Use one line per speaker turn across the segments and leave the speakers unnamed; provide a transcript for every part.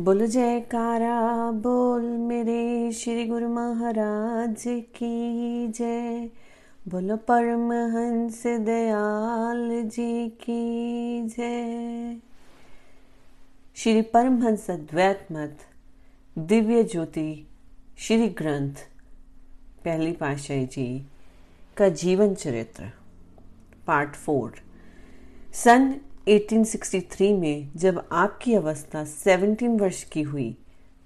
बोल जयकारा, बोल मेरे श्री गुरु महाराज की जय। बोलो परमहंस दयाल जी की जय। श्री परमहंस अद्वैत मत, दिव्य ज्योति, श्री ग्रंथ, पहली पाशाही जी का जीवन चरित्र, पार्ट फोर। सन 1863 में जब आपकी अवस्था 17 वर्ष की हुई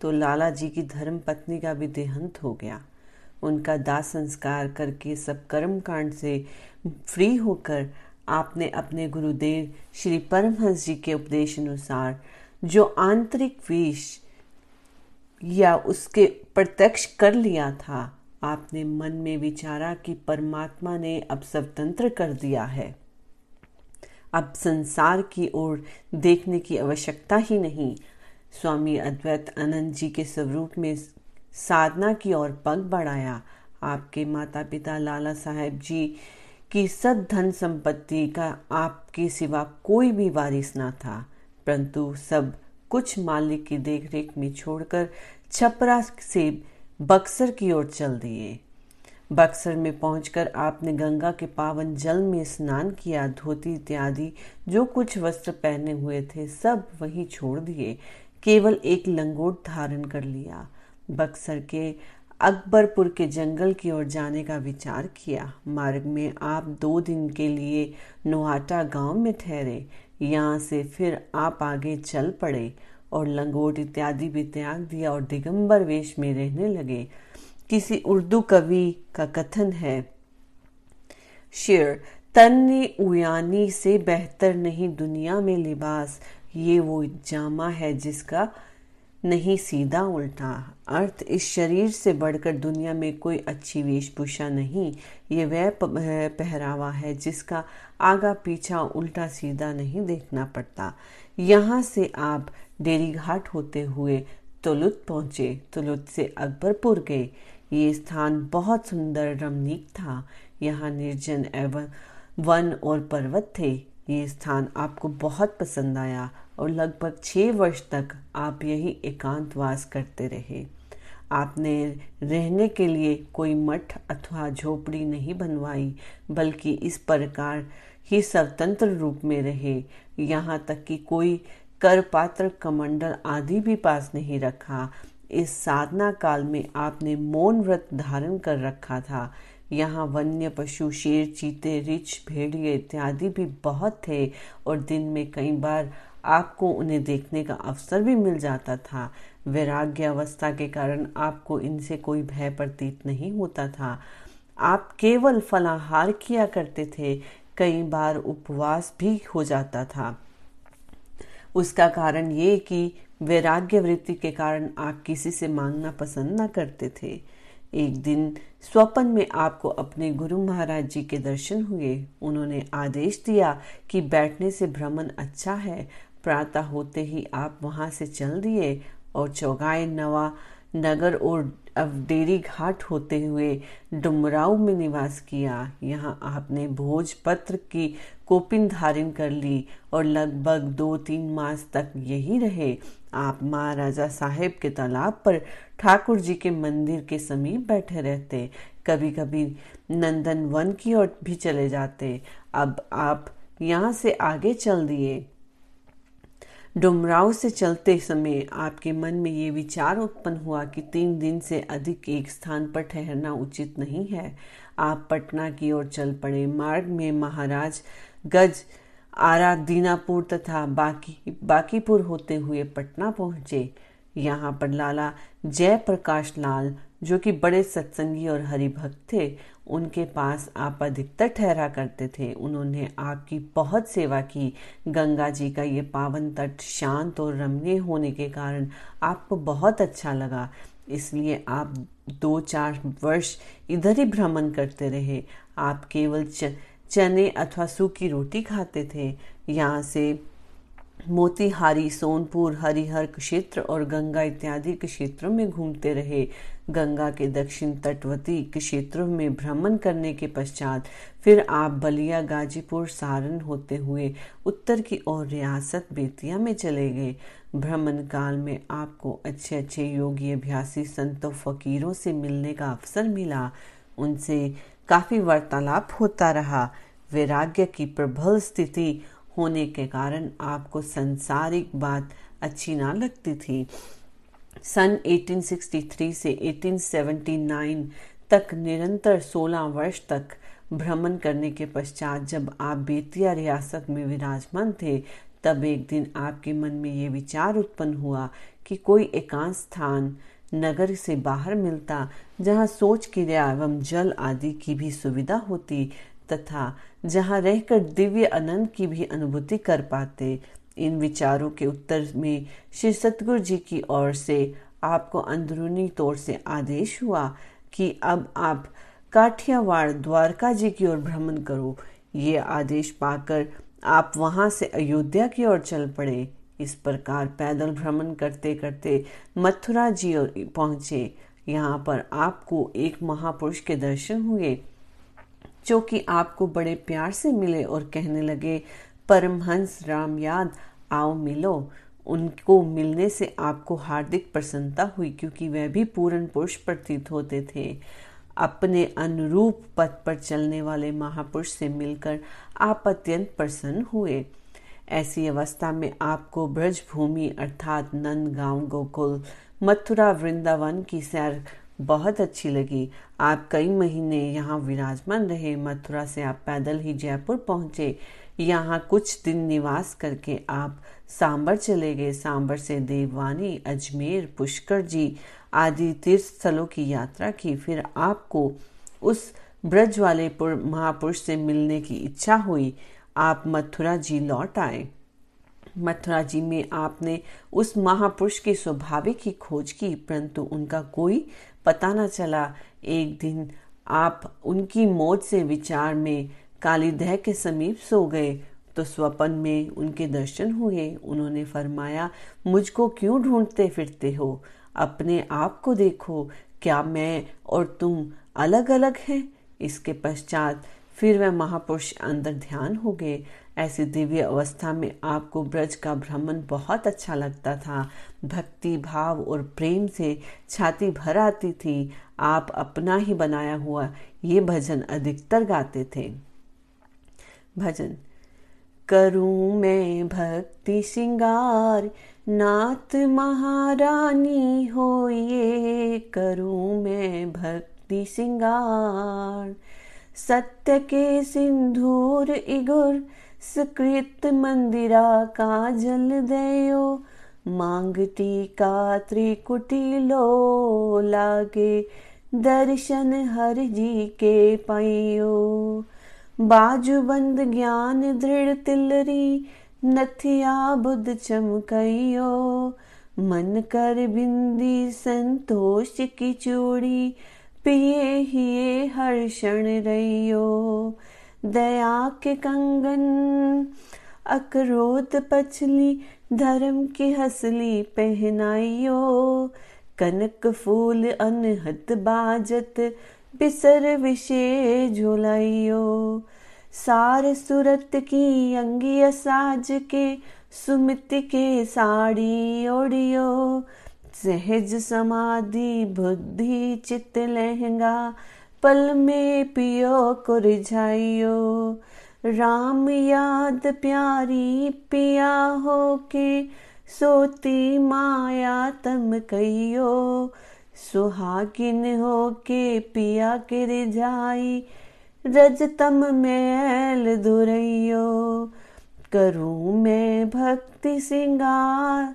तो लाला जी की धर्म पत्नी का भी देहांत हो गया। उनका दाह संस्कार करके सब कर्म कांड से फ्री होकर आपने अपने गुरुदेव श्री परमहंस जी के उपदेश अनुसार जो आंतरिक वेश या उसके प्रत्यक्ष कर लिया था, आपने मन में विचारा कि परमात्मा ने अब स्वतंत्र कर दिया है। अब संसार की ओर देखने की आवश्यकता ही नहीं। स्वामी अद्वैत आनंद जी के स्वरूप में साधना की ओर पग बढ़ाया। आपके माता पिता लाला साहेब जी की सद धन संपत्ति का आपके सिवा कोई भी वारिस ना था। परंतु सब कुछ मालिक की देखरेख में छोड़कर छपरा से बक्सर की ओर चल दिए। बक्सर में पहुंचकर आपने गंगा के पावन जल में स्नान किया, धोती इत्यादि, जो कुछ वस्त्र पहने हुए थे, सब वहीं छोड़ दिए। केवल एक लंगोट धारण कर लिया। बक्सर के अकबरपुर के जंगल की ओर जाने का विचार किया। मार्ग में आप दो दिन के लिए नोहाटा गाँव में ठहरे। यहाँ से फिर आप आगे चल पड़े और लंगोट इत्यादि भी त्याग दिया और दिगंबर वेश में रहने लगे। किसी उर्दू कवि का कथन है। शेर तन उयानी से बेहतर नहीं दुनिया में लिबास। ये वो जामा है जिसका नहीं सीधा उल्टा। अर्थ, इस शरीर से बढ़कर दुनिया में कोई अच्छी वेशभूषा नहीं। ये वह पहरावा है जिसका आगा पीछा उल्टा सीधा नहीं देखना पड़ता। यहाँ से आप डेरी घाट होते हुए तुलुत पहुँचे। तुलुत से अकबरपुर गए। ये स्थान बहुत सुंदर रमणीक था। यहाँ निर्जन एवं वन और पर्वत थे। ये स्थान आपको बहुत पसंद आया और लगभग छः वर्ष तक आप यही एकांतवास करते रहे। आपने रहने के लिए कोई मठ अथवा झोपड़ी नहीं बनवाई, बल्कि इस प्रकार ही स्वतंत्र रूप में रहे। यहाँ तक कि कोई कर पात्र कमंडल आदि भी पास नहीं रखा। इस साधना काल में आपने मौन व्रत धारण कर रखा था। यहाँ वन्य पशु, शेर, चीते, रिछ, भेड़िए इत्यादि भी बहुत थे और दिन में कई बार आपको उन्हें देखने का अवसर भी मिल जाता था। वैराग्य अवस्था के कारण आपको इनसे कोई भय प्रतीत नहीं होता था। आप केवल फलाहार किया करते थे। कई बार उपवास भी हो जाता था। उसका कारण ये कि वैराग्य वृत्ति के कारण आप किसी से मांगना पसंद न करते थे। एक दिन स्वपन में आपको अपने गुरु महाराज जी के दर्शन हुए। उन्होंने आदेश दिया कि बैठने से भ्रमण अच्छा है। प्रातः होते ही आप वहाँ से चल दिए और चौगाए नवा नगर और अवडेरी घाट होते हुए डुमराव में निवास किया। यहाँ आपने भोजपत्र की कोपिन धारण कर ली और लगभग दो तीन मास तक यही रहे। आप महाराजा साहेब के तालाब पर ठाकुर जी के मंदिर के समीप बैठे रहते। कभी कभी नंदन वन की ओर भी चले जाते। अब आप यहाँ से आगे चल दिए। डुमराव से चलते समय आपके मन में ये विचार उत्पन्न हुआ कि तीन दिन से अधिक एक स्थान पर ठहरना उचित नहीं है। आप पटना की ओर चल पड़े। मार्ग में महाराज गज, आरा, दीनापुर तथा बाकी, बाकीपुर होते हुए पटना पहुँचे। यहाँ पर लाला जयप्रकाश लाल जो कि बड़े सत्संगी और हरिभक्त थे, उनके पास आप अधिकतर ठहरा करते थे। उन्होंने आपकी बहुत सेवा की। गंगा जी का ये पावन तट शांत और रमणीय होने के कारण आपको बहुत अच्छा लगा। इसलिए आप दो चार वर्ष इधर ही भ्रमण करते रहे। आप केवल चने अथवा सूखी रोटी खाते थे। यहाँ से मोतीहारी, सोनपुर, हरिहर क्षेत्र और गंगा इत्यादि क्षेत्रों में घूमते रहे। गंगा के दक्षिण तटवर्ती क्षेत्रों में भ्रमण करने के पश्चात फिर आप बलिया, गाजीपुर, सारण होते हुए उत्तर की ओर रियासत बेतिया में चले गए। भ्रमण काल में आपको अच्छे अच्छे योगी, अभ्यासी, संतों, फकीरों से मिलने का अवसर मिला। उनसे काफ़ी वार्तालाप होता रहा। वैराग्य की प्रबल स्थिति होने के कारण आपको संसारिक बात अच्छी ना लगती थी। सन 1863 से 1879 तक निरंतर 16 वर्ष तक भ्रमण करने के पश्चात जब आप बेतिया रियासत में विराजमान थे, तब एक दिन आपके मन में ये विचार उत्पन्न हुआ कि कोई एकांत स्थान नगर से बाहर मिलता, जहाँ सोच क्रिया एवं जल आदि की भी सुविधा होती तथा जहाँ रहकर दिव्य आनंद की भी अनुभूति कर पाते, इन विचारों के उत्तर में श्री सतगुरु जी की ओर से आपको अंदरूनी तौर से आदेश हुआ कि अब आप काठियावाड़ द्वारका जी की ओर भ्रमण करो। ये आदेश पाकर आप वहाँ से अयोध्या की ओर चल पड़े। इस प्रकार पैदल भ्रमण करते करते मथुरा जी और पहुँचे। यहाँ पर आपको एक महापुरुष के दर्शन हुए। जो कि आपको बड़े प्यार से मिले और कहने लगे, परमहंस राम याद, आओ मिलो। उनको मिलने से आपको हार्दिक प्रसन्नता हुई, क्योंकि वह भी पूर्ण पुरुष प्रतीत होते थे। अपने अनुरूप पथ पर चलने वाले महापुरुष से मिलकर आप अत्यंत प्रसन्न हुए। ऐसी अवस्था में आपको ब्रज भूमि अर्थात नंद गाँव गोकुल, मथुरा, वृंदावन की सैर बहुत अच्छी लगी। आप कई महीने यहाँ विराजमान रहे, मथुरा से आप पैदल ही जयपुर पहुँचे। यहाँ कुछ दिन निवास करके आप सांबर चले गए। सांबर से देववानी अजमेर, पुष्कर जी आदि तीर्थ स्थलों की यात्रा की। फिर आपको उस ब्रज वाले महापुरुष से मिलने की इच्छा हुई। आप मथुरा जी लौट आए। मथुरा जी में आपने उस महापुरुष के स्वाभाविक की खोज की, परंतु उनका कोई पता न चला। एक दिन आप उनकी मौत से विचार में कालीदह के समीप सो गए तो स्वपन में उनके दर्शन हुए। उन्होंने फरमाया, मुझको क्यों ढूंढते फिरते हो? अपने आप को देखो। क्या मैं और तुम अलग अलग हैं? इसके पश्चात फिर वह महापुरुष अंदर ध्यान हो गए। ऐसी दिव्य अवस्था में आपको ब्रज का भ्रमण बहुत अच्छा लगता था। भक्ति, भाव और प्रेम से छाती भर आती थी। आप अपना ही बनाया हुआ ये भजन अधिकतर गाते थे। भजन, करूँ मैं भक्ति सिंगार नाथ महारानी हो ये, करूँ मैं भक्ति सिंगार सत्य के सिंधूर इगुर, सुकृत मंदिरा का जल दयो। मांगती का त्रिकुटी लो लागे, दर्शन हर जी के पाइयो। बाजूबंद ज्ञान दृढ़ तिलरी, नथिया बुद्ध चमकइयो। मन कर बिंदी संतोष की चूड़ी पिए हिए हर क्षण रहियो। दया के कंगन, अक्रोध पछली, धर्म की हसली पहनाइयो। कनक फूल अनहत बाजत, बिसर विषे झुलाइयो। सार सूरत की अंगी साज के, सुमित के साड़ी ओढ़ियो। सहज समाधि, बुद्धि चित लहंगा, पल में पियो को रिझाइयो राम याद प्यारी पिया हो के सोती माया तम कहियो सुहागिन हो के पिया के रिझाई रज तम मैल दुरैयो करूँ मैं भक्ति सिंगार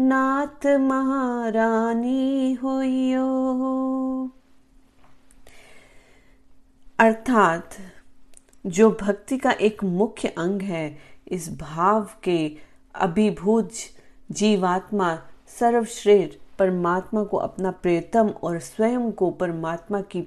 नाथ महारानी होइयो। अर्थात, जो भक्ति का एक मुख्य अंग है, इस भाव के अभिभूत जीवात्मा सर्वश्रेष्ठ परमात्मा को अपना प्रियतम और स्वयं को परमात्मा की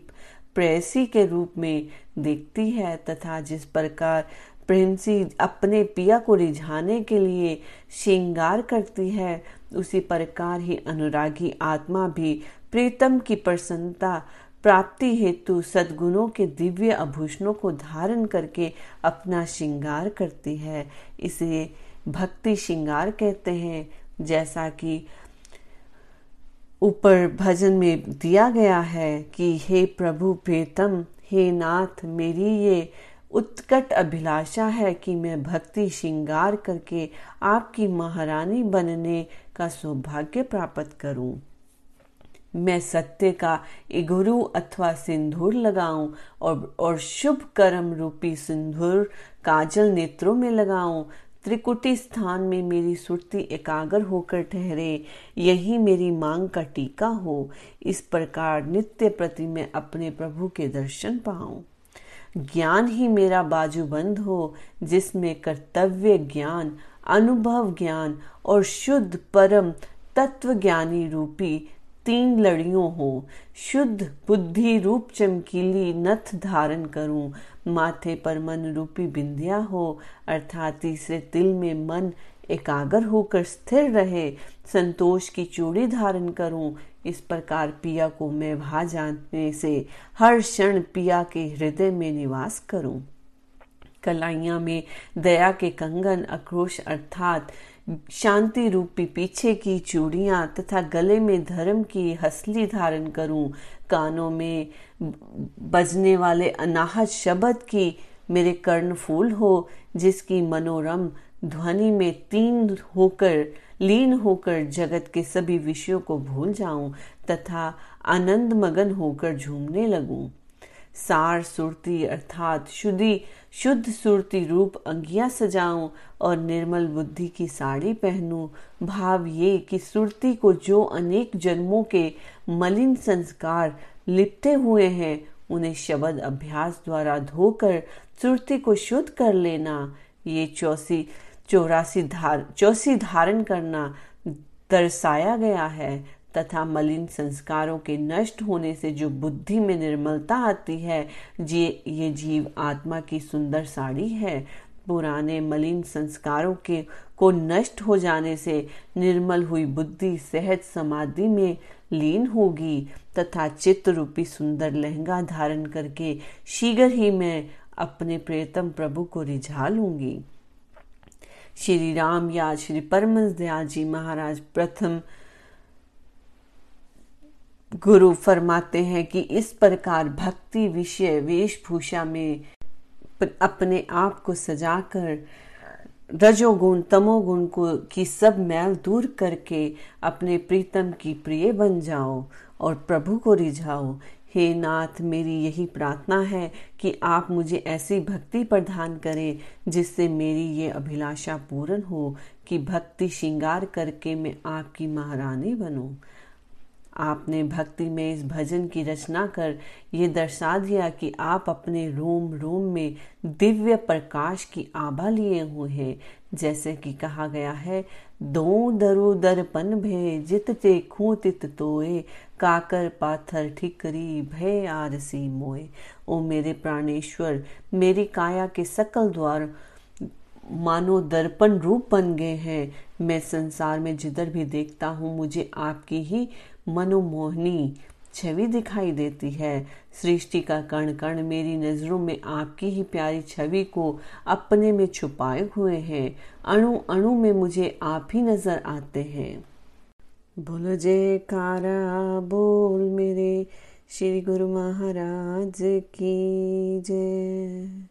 प्रेसी के रूप में देखती है तथा जिस प्रकार प्रेमसी अपने पिया को रिझाने के लिए श्रृंगार करती है उसी प्रकार ही अनुरागी आत्मा भी प्रीतम की प्रसन्नता, प्राप्ति हेतु सद्गुणों के दिव्य आभूषणों को धारण करके अपना श्रृंगार करती है। इसे भक्ति श्रृंगार कहते हैं, जैसा कि ऊपर भजन में दिया गया है कि, हे प्रभु प्रीतम, हे नाथ, मेरी ये उत्कट अभिलाषा है कि मैं भक्ति श्रृंगार करके आपकी महारानी बनने का सौभाग्य प्राप्त करूँ। मैं सत्य का इगुरु अथवा सिंदूर लगाऊँ और और शुभ कर्म रूपी सिंदूर काजल नेत्रों में लगाऊँ। त्रिकुटी स्थान में मेरी सुरती एकाग्र होकर ठहरे। यही मेरी मांग का टीका हो। इस प्रकार नित्य प्रति मैं अपने प्रभु के दर्शन पाऊँ। ज्ञान ही मेरा बाजूबंद हो, जिसमें कर्तव्य ज्ञान अनुभव ज्ञान और शुद्ध परम तत्व ज्ञानी रूपी तीन लड़ियों हो। शुद्ध बुद्धि रूप चमकीली नथ धारण करूँ। माथे पर मन रूपी बिंदिया हो, अर्थात तीसरे तिल में मन एकाग्र होकर स्थिर रहे, संतोष की चूड़ी धारण करूँ। इस प्रकार पिया को मैं भा जानने से हर क्षण पिया के हृदय में निवास करूँ। कलाइया में दया के कंगन, आक्रोश अर्थात शांति रूपी पीछे की चूड़ियाँ तथा गले में धर्म की हसली धारण करूँ, कानों में बजने वाले अनाहत शब्द की मेरे कर्ण फूल हो, जिसकी मनोरम ध्वनि में तीन होकर, लीन होकर जगत के सभी विषयों को भूल जाऊँ तथा आनंद मगन होकर झूमने लगूं। सार सुरती अर्थात शुद्धि, शुद्ध सुरती रूप अंगिया सजाऊं और निर्मल बुद्धि की साड़ी पहनूं। भाव ये कि सुरती को जो अनेक जन्मों के मलिन संस्कार लिपटे हुए हैं, उन्हें शब्द अभ्यास द्वारा धोकर सुरती को शुद्ध कर लेना। ये चौसी, चौरासी धार, चौसी धारण करना दर्शाया गया है। तथा मलिन संस्कारों के नष्ट होने से जो बुद्धि में निर्मलता आती है, ये ये जीव आत्मा की सुंदर साड़ी है। पुराने मलिन संस्कारों के, को नष्ट हो जाने से निर्मल हुई बुद्धि सहज समाधि में लीन होगी तथा चित्त रूपी सुंदर लहंगा धारण करके शीघ्र ही मैं अपने प्रियतम प्रभु को रिझा लूँगी। श्री राम या श्री परमस दयाल जी महाराज प्रथम गुरु फरमाते हैं कि इस प्रकार भक्ति विषय वेशभूषा में अपने आप को सजाकर रजोगुण, तमोगुण को की सब मैल दूर करके अपने प्रीतम की प्रिय बन जाओ और प्रभु को रिझाओ। हे नाथ, मेरी यही प्रार्थना है कि आप मुझे ऐसी भक्ति प्रदान करें जिससे मेरी ये अभिलाषा पूर्ण हो कि भक्ति श्रृंगार करके मैं आपकी महारानी बनूं। आपने भक्ति में इस भजन की रचना कर ये दर्शा दिया कि आप अपने रोम रोम में दिव्य प्रकाश की आभा लिए हुए हैं। जैसे कि कहा गया है, दो दरु दर्पण भे जित ते खूतित तोए, काकर पाथर ठिकरी भय आरसी मोए। ओ मेरे प्राणेश्वर, मेरी काया के सकल द्वार मानो दर्पण रूप बन गए हैं। मैं संसार में जिधर भी देखता हूँ, मुझे आपकी ही मनोमोहनी छवि दिखाई देती है। सृष्टि का कण कण मेरी नज़रों में आपकी ही प्यारी छवि को अपने में छुपाए हुए हैं। अणु अणु में मुझे आप ही नज़र आते हैं। बोलो जय कारा बोल मेरे श्री गुरु महाराज की जय।